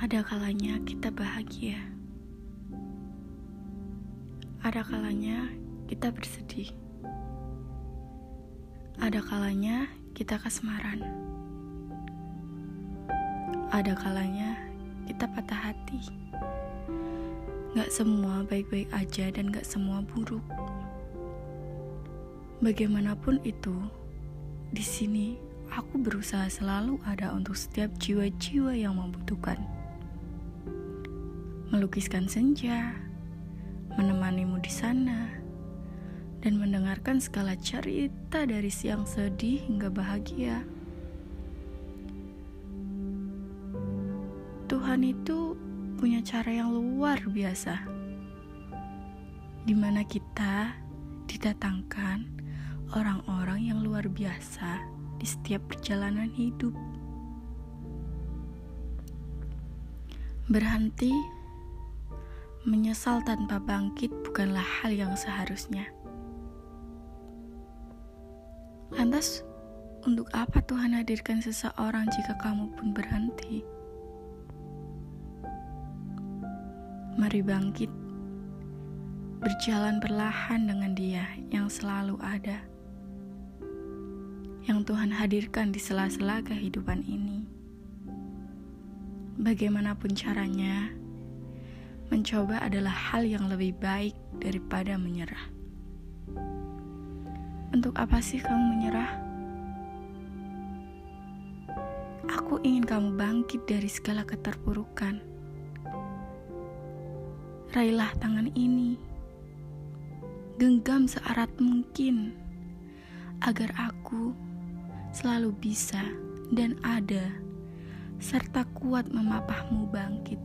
Ada kalanya kita bahagia. Ada kalanya kita bersedih. Ada kalanya kita kasmaran. Ada kalanya kita patah hati. Gak semua baik-baik aja dan gak semua buruk. Bagaimanapun itu, di sini aku berusaha selalu ada untuk setiap jiwa-jiwa yang membutuhkan melukiskan senja, menemanimu di sana, dan mendengarkan segala cerita dari siang sedih hingga bahagia. Tuhan itu punya cara yang luar biasa, di mana kita didatangkan orang-orang yang luar biasa di setiap perjalanan hidup. Berhenti Menyesal tanpa bangkit bukanlah hal yang seharusnya. Lantas, untuk apa Tuhan hadirkan seseorang jika kamu pun berhenti? Mari bangkit, berjalan perlahan dengan Dia yang selalu ada, yang Tuhan hadirkan di sela-sela kehidupan ini. Bagaimanapun caranya, mencoba adalah hal yang lebih baik daripada menyerah. Untuk apa sih kamu menyerah? Aku ingin kamu bangkit dari segala keterpurukan. Raihlah tangan ini, genggam searat mungkin, agar aku selalu bisa dan ada, serta kuat memapahmu bangkit.